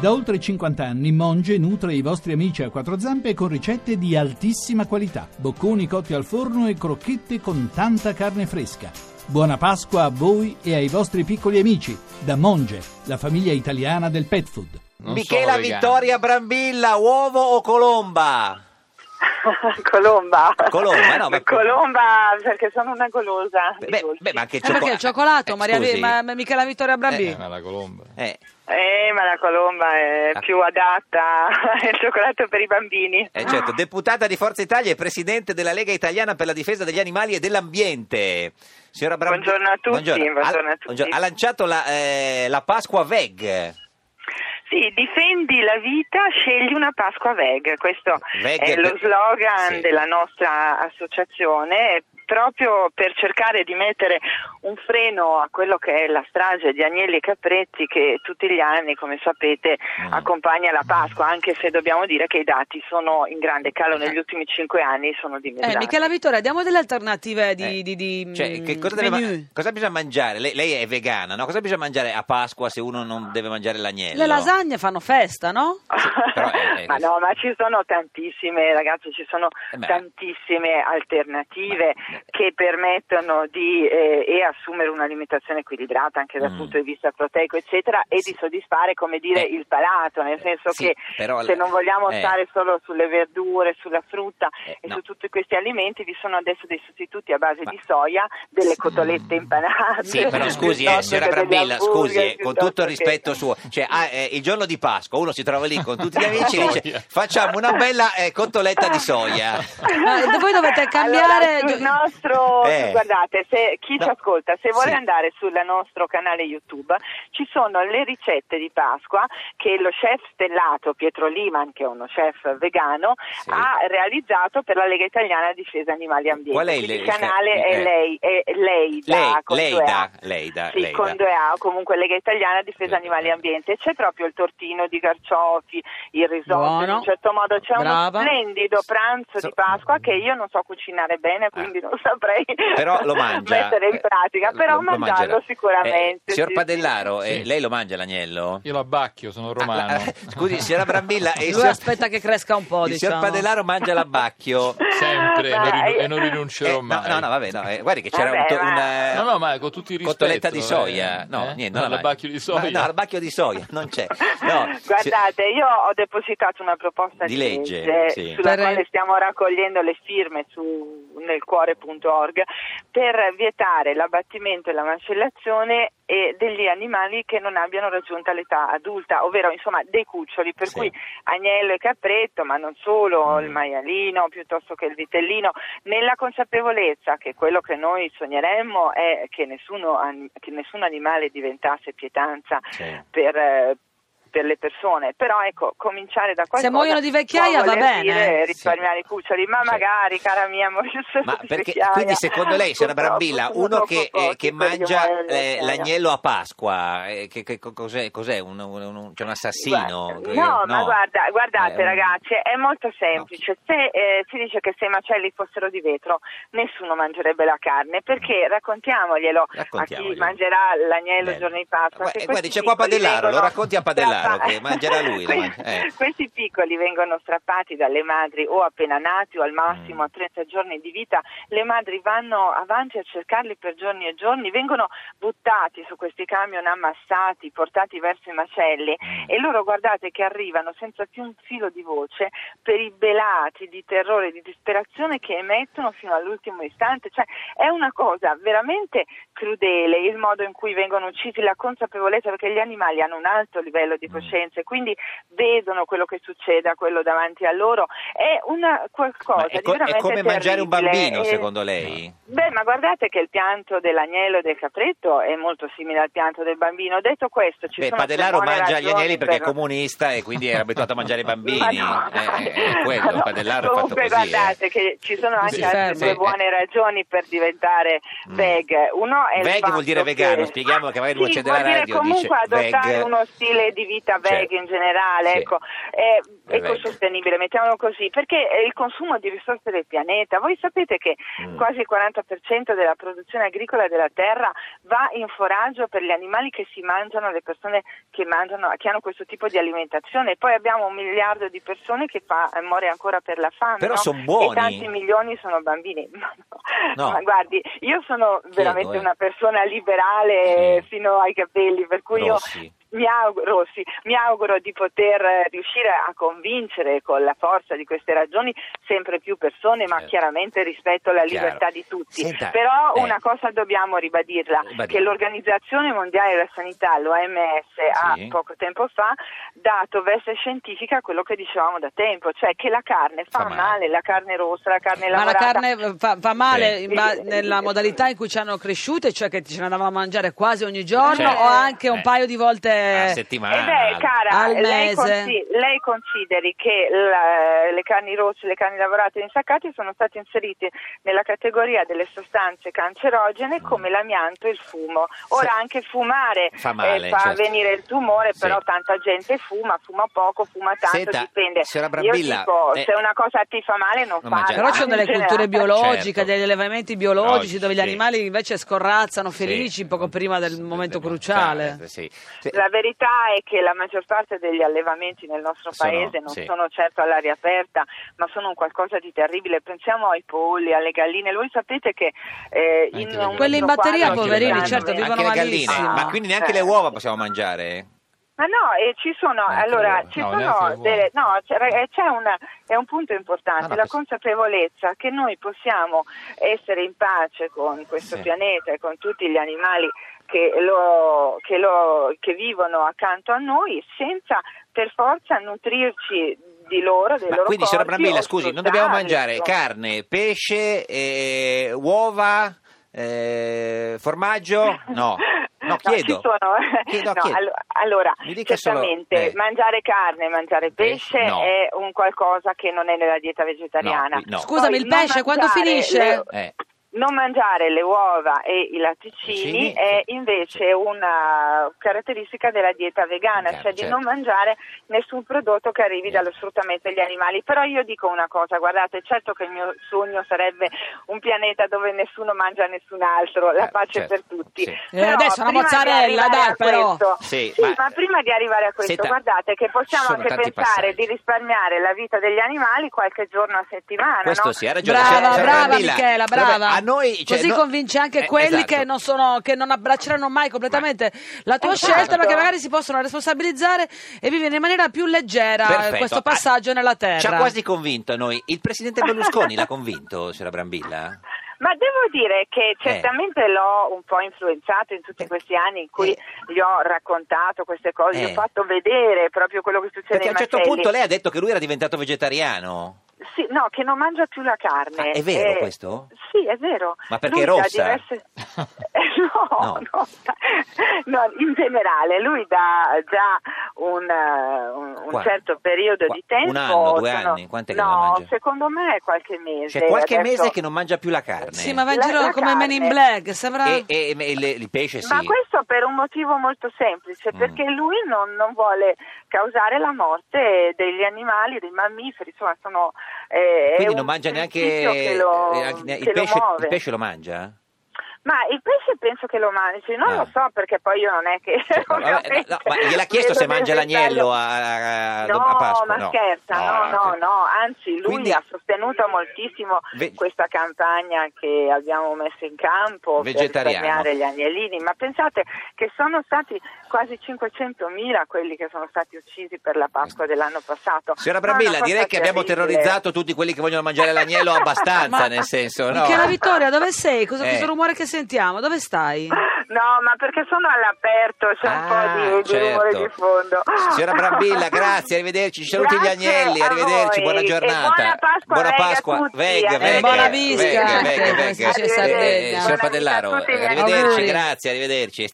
Da oltre 50 anni Monge nutre i vostri amici a quattro zampe con ricette di altissima qualità, bocconi cotti al forno e crocchette con tanta carne fresca. Buona Pasqua a voi e ai vostri piccoli amici da Monge, la famiglia italiana del pet food. Non Michela. Vittoria Brambilla, uovo o colomba? Colomba. Colomba, no, ma- Colomba perché sono una golosa. Beh, beh, ma anche Eh, perché il cioccolato, Eh, Maria scusi. Ma- ma Michela Vittoria Brambì? Eh, ma la colomba. Eh, Eh, ma la colomba è Ah. più adatta al cioccolato per i bambini. eh, certo, deputata di Forza Italia e presidente della Lega Italiana per la difesa degli animali e dell'ambiente. Signora Brambilla. Buongiorno a tutti, buongiorno a tutti. buongiorno. Ha lanciato la, eh, la Pasqua Veg. Sì, difendi la vita, scegli una Pasqua veg. Questo Veg è lo slogan sì. della nostra associazione. Proprio per cercare di mettere un freno a quello che è la strage di agnelli e capretti che tutti gli anni, come sapete, Mm. accompagna la Pasqua, anche se dobbiamo dire che i dati sono in grande calo negli ultimi cinque anni, sono dimezzati. Eh, Michela Vittoria, diamo delle alternative di, Eh, di, di, Cioè, che mm, cosa, deve cosa bisogna mangiare? Lei, lei è vegana, no? Cosa bisogna mangiare a Pasqua se uno non deve mangiare l'agnello? Le lasagne fanno festa, no? però è- è- ma no, ma ci sono tantissime, ragazzi, ci sono Eh beh. tantissime alternative Ma- che permettono di eh, e assumere un'alimentazione equilibrata anche dal Mm. punto di vista proteico, eccetera, e di soddisfare, come dire, Eh. il palato, nel senso Sì, che però se non vogliamo eh. stare solo sulle verdure, sulla frutta Eh, e no. su tutti questi alimenti, vi sono adesso dei sostituti a base Ma- di soia, delle cotolette impanate. Sì, però scusi, eh, signora Brambilla, scusi, eh, con tutto il rispetto che- suo, cioè, ah, eh, il giorno di Pasqua uno si trova lì con tutti gli amici e dice facciamo una bella eh, cotoletta di soia. Ma voi dovete cambiare... Allora, sul nostro, Eh. guardate, se, chi No. ci ascolta, se vuole Sì. andare sul nostro canale YouTube, ci sono le ricette di Pasqua che lo chef stellato Pietro Liman, che è uno chef vegano, Sì. ha realizzato per la Lega Italiana Difesa Animali e Ambiente. Qual è il- canale chef- è eh. lei, è Leida, Lei, con lei due da, A. lei da, Sì, lei con da. due A, comunque Lega Italiana Difesa Animali e. Ambiente. C'è proprio il tortino di carciofi, il risotto, Buono. in un certo modo c'è Brava. uno splendido pranzo So- di Pasqua che io non so cucinare bene, quindi non saprei Però lo mangia. mettere in eh, pratica, però lo- lo mangiarlo mangerà. sicuramente. Eh, signor sì, Padellaro, sì. eh, lei lo mangia l'agnello? Io l'abbacchio, sono romano. Ah, ah, scusi, signora Brambilla, e il Lui signor- aspetta che cresca un po', il signor diciamo. Padellaro mangia l'abbacchio. Sempre, e non, rin- e non rinuncerò Eh, no, mai. no, no, vabbè, no, eh, guardi che c'era Vabbè, un, to- ma- una- No, no, ma con tutti i rispetto. cotoletta di soia. eh. No, Eh? niente. No, l'abbacchio di soia. No, no, l'abbacchio di soia, non c'è. No, Guardate, io ho depositato una proposta Di di, legge, sì. sulla Per- quale stiamo raccogliendo le firme su nelcuore.org per vietare l'abbattimento e la macellazione degli animali che non abbiano raggiunta l'età adulta, ovvero insomma dei cuccioli, per Sì. cui agnello e capretto, ma non solo, Mm. il maialino piuttosto che il vitellino, nella consapevolezza che quello che noi sogneremmo è che, nessuno, che nessun animale diventasse pietanza Sì. per, eh, per le persone, però ecco, cominciare da qualcosa muoiono di vecchiaia va bene, eh. risparmiare i cuccioli, ma Sì. magari, cara mia, morissero Ma perché, quindi secondo lei, signora Purtroppo Brambilla, uno che, eh, che mangia eh, l'agnello a Pasqua, eh, che, che cos'è? cos'è? Un, un- un- c'è un assassino? Guarda, Che- No, ma guarda, guardate Eh, un- ragazzi, è molto semplice. Se eh, si dice che se i macelli fossero di vetro, nessuno mangerebbe la carne, perché raccontiamoglielo, a Raccontiamoglielo. chi mangerà l'agnello il giorno di Pasqua. Guarda, c'è qua Padellaro, lo racconti a Padellaro, strappa- che mangerà lui, mangia- eh. Questi piccoli vengono strappati dalle madri o appena nati o al massimo Mm. a 30 giorni di vita, le madri vanno avanti a cercarli per giorni e giorni, vengono buttati su questi camion ammassati, portati verso i macelli Mm. e loro guardate che arrivano senza più un filo di voce per i belati di terrore e di disperazione che emettono fino all'ultimo istante, cioè è una cosa veramente crudele il modo in cui vengono uccisi, la consapevolezza perché gli animali hanno un alto livello di coscienza e quindi vedono quello che succede a quello davanti a loro, è una qualcosa Ma è, di co- è veramente come mangiare un terribile. bambino, E- secondo lei? Beh, ma guardate che il pianto dell'agnello e del capretto è molto simile al pianto del bambino. Detto questo, ci Beh, sono Padellaro mangia gli ragioni agnelli perché è per- comunista e quindi è abituato a mangiare i bambini. Ma no. Eh, eh, è quello, No, Padellaro è fatto Comunque così. eh. guardate che ci sono anche Si altre ferma. due Sì, buone eh. ragioni per diventare Mm. veg. Uno è Veg vuol dire vegano, che- spieghiamo che magari sì, vuol dire radio comunque dice adottare veg. uno stile di vita vita, Certo. in generale, Sì. ecco, è ecosostenibile, mettiamolo così, perché il consumo di risorse del pianeta. Voi sapete che Mm. quasi il 40% della produzione agricola della terra va in foraggio per gli animali che si mangiano, le persone che mangiano, che hanno questo tipo di alimentazione. E poi abbiamo un miliardo di persone che fa, eh, muore ancora per la fame. Però no? son buoni. E tanti milioni sono bambini. Ma no. Ma guardi, io sono veramente eh. una persona liberale Sì. fino ai capelli, per cui Rossi. io mi auguro, Rossi, mi auguro di poter eh, riuscire a convincere con la forza di queste ragioni sempre più persone, ma Certo. chiaramente rispetto alla Chiaro. libertà di tutti. Senta, Però eh. una cosa dobbiamo ribadirla, Ribadiamo. che l'Organizzazione Mondiale della Sanità, l'OMS, Sì. ha poco tempo fa dato veste scientifica a quello che dicevamo da tempo, cioè che la carne fa, Fa male. male. la carne rossa, la carne Ma la lavorata. carne eh, fa, fa male Sì. in ba- nella modalità in cui ci hanno cresciute, cioè che ce ne andavamo a mangiare quasi ogni giorno Certo. o anche un Eh. paio di volte A settimana. Eh beh, cara, Al lei, consi- lei consideri che la- le carni rosse, le carni lavorate e insaccate sono state inserite nella categoria delle sostanze cancerogene come l'amianto e il fumo. Ora Sì. anche fumare Fa male, fa certo. venire il tumore, Sì. però tanta gente fuma, fuma poco, fuma tanto, Senta, dipende. Io dico, eh, se una cosa ti fa male non, non farla. mangiare. Però ci sono delle In culture biologiche, Certo. degli allevamenti biologici Logici, dove gli sì. animali invece scorrazzano Sì. felici poco prima del Sì, momento cruciale. Sì. Sì. La verità è che la maggior parte degli allevamenti nel nostro Sono- paese non sì. sono certo all'aria aperta, ma sono un qualcosa di terribile. Pensiamo ai polli, alle galline. Voi sapete che eh, in un. Quelli in batteria, poverini, certo, vivono Anche le galline. malissimo. Ma quindi neanche Eh. le uova possiamo mangiare? Ma no, e ci sono, Neanche allora, ci No, sono delle, no, c'è, eh, c'è una, è un punto importante, Ah, no, la consapevolezza che noi possiamo essere in pace con questo Sì. pianeta e con tutti gli animali che, lo, che, lo, che vivono accanto a noi senza per forza nutrirci di loro, dei Ma loro quindi, signora Brambilla, scusi, non dobbiamo mangiare insomma. carne, pesce, eh, uova, eh, formaggio? No, no, chiedo. ci sono- Chiedo, no, chiedo. allo- allora, Mi dica solo- certamente eh. mangiare carne, mangiare Pesce, pesce no. è un qualcosa che non è nella dieta vegetariana. No, no. Scusami, Poi il pesce quando finisce? le- Eh, Non mangiare le uova e i Latticini, latticini è invece una caratteristica della dieta vegana, Vegana, cioè di certo. non mangiare nessun prodotto che arrivi dallo sfruttamento degli animali. Però io dico una cosa, guardate, certo che il mio sogno sarebbe un pianeta dove nessuno mangia nessun altro, la Eh, pace certo, per tutti. sì. Eh, Però adesso una prima di mozzarella, arrivare dai, a però. questo- Sì, sì, ma- ma, prima di arrivare a questo, Senta, guardate che possiamo anche pensare passaggi. di risparmiare la vita degli animali qualche giorno a settimana, Questo no? sì, ha ragione. Brava, Signora brava Michela, brava. A noi, cioè, Così no- convince anche Eh, quelli esatto. che, non sono, che non abbracceranno mai completamente la tua Esatto. scelta, ma che magari si possono responsabilizzare e vivere in maniera più leggera Perfetto. questo passaggio nella terra. Ci ha quasi convinto noi. Il presidente Berlusconi l'ha convinto, signora Brambilla? Ma devo dire Eh. che certamente l'ho un po' influenzato in tutti questi anni in cui Eh. gli ho raccontato queste cose, gli Eh. ho fatto vedere proprio quello che succede Perché a un certo punto lei ha detto che lui era diventato vegetariano. Sì, no, che non mangia più la carne. Ah, è vero Eh, questo? Sì, è vero. Ma perché è Lui da rossa? diverse- Eh, no, No. no, no, in generale, lui da già un, eh, un- un certo periodo qua- di tempo... un anno, due sono- anni? Quant'è che non No, secondo me è qualche mese. C'è qualche Adesso- mese che non mangia più la carne. Sì, ma va in giro come Men in carne. Black, sembra... E, e- e il, il pesce sì. Ma questo per un motivo molto semplice, Mm. perché lui non, non vuole causare la morte degli animali, dei mammiferi, insomma sono... eh, Quindi non mangia neanche, lo, eh, anche- il, pesce, il pesce lo mangia? Ma il pesce penso che lo mangi, non Ah. lo so perché poi io non è che... Vabbè, ovviamente no, ma gliel'ha chiesto se mangia l'agnello a, a, No, a Pasqua? ma scherza, no, no, no, anzi lui Quindi- ha sostenuto moltissimo Ve- questa campagna che abbiamo messo in campo per risparmiare gli agnellini, ma pensate che sono stati quasi 500.000 quelli che sono stati uccisi per la Pasqua dell'anno passato. Signora Ma Brambilla, direi che abbiamo terrorizzato tutti quelli che vogliono mangiare l'agnello abbastanza, Ma- nel senso, no? Michela Vittoria, dove sei? Cosa, Eh. questo rumore che sentiamo? Dove stai? No, ma perché sono all'aperto, c'è un po' di, di certo. rumore di fondo. Signora Brambilla, grazie, arrivederci. Ci saluti gli Grazie agnelli, a arrivederci, voi. buona E giornata. buona Pasqua, Buona veg a Pasqua, tutti, veg, a veg, buona visca, veg, anche, veg, come si dice Eh, Sardegna. Signor Buona vita a Padellaro, tutti gli arrivederci, auguri. grazie, arrivederci.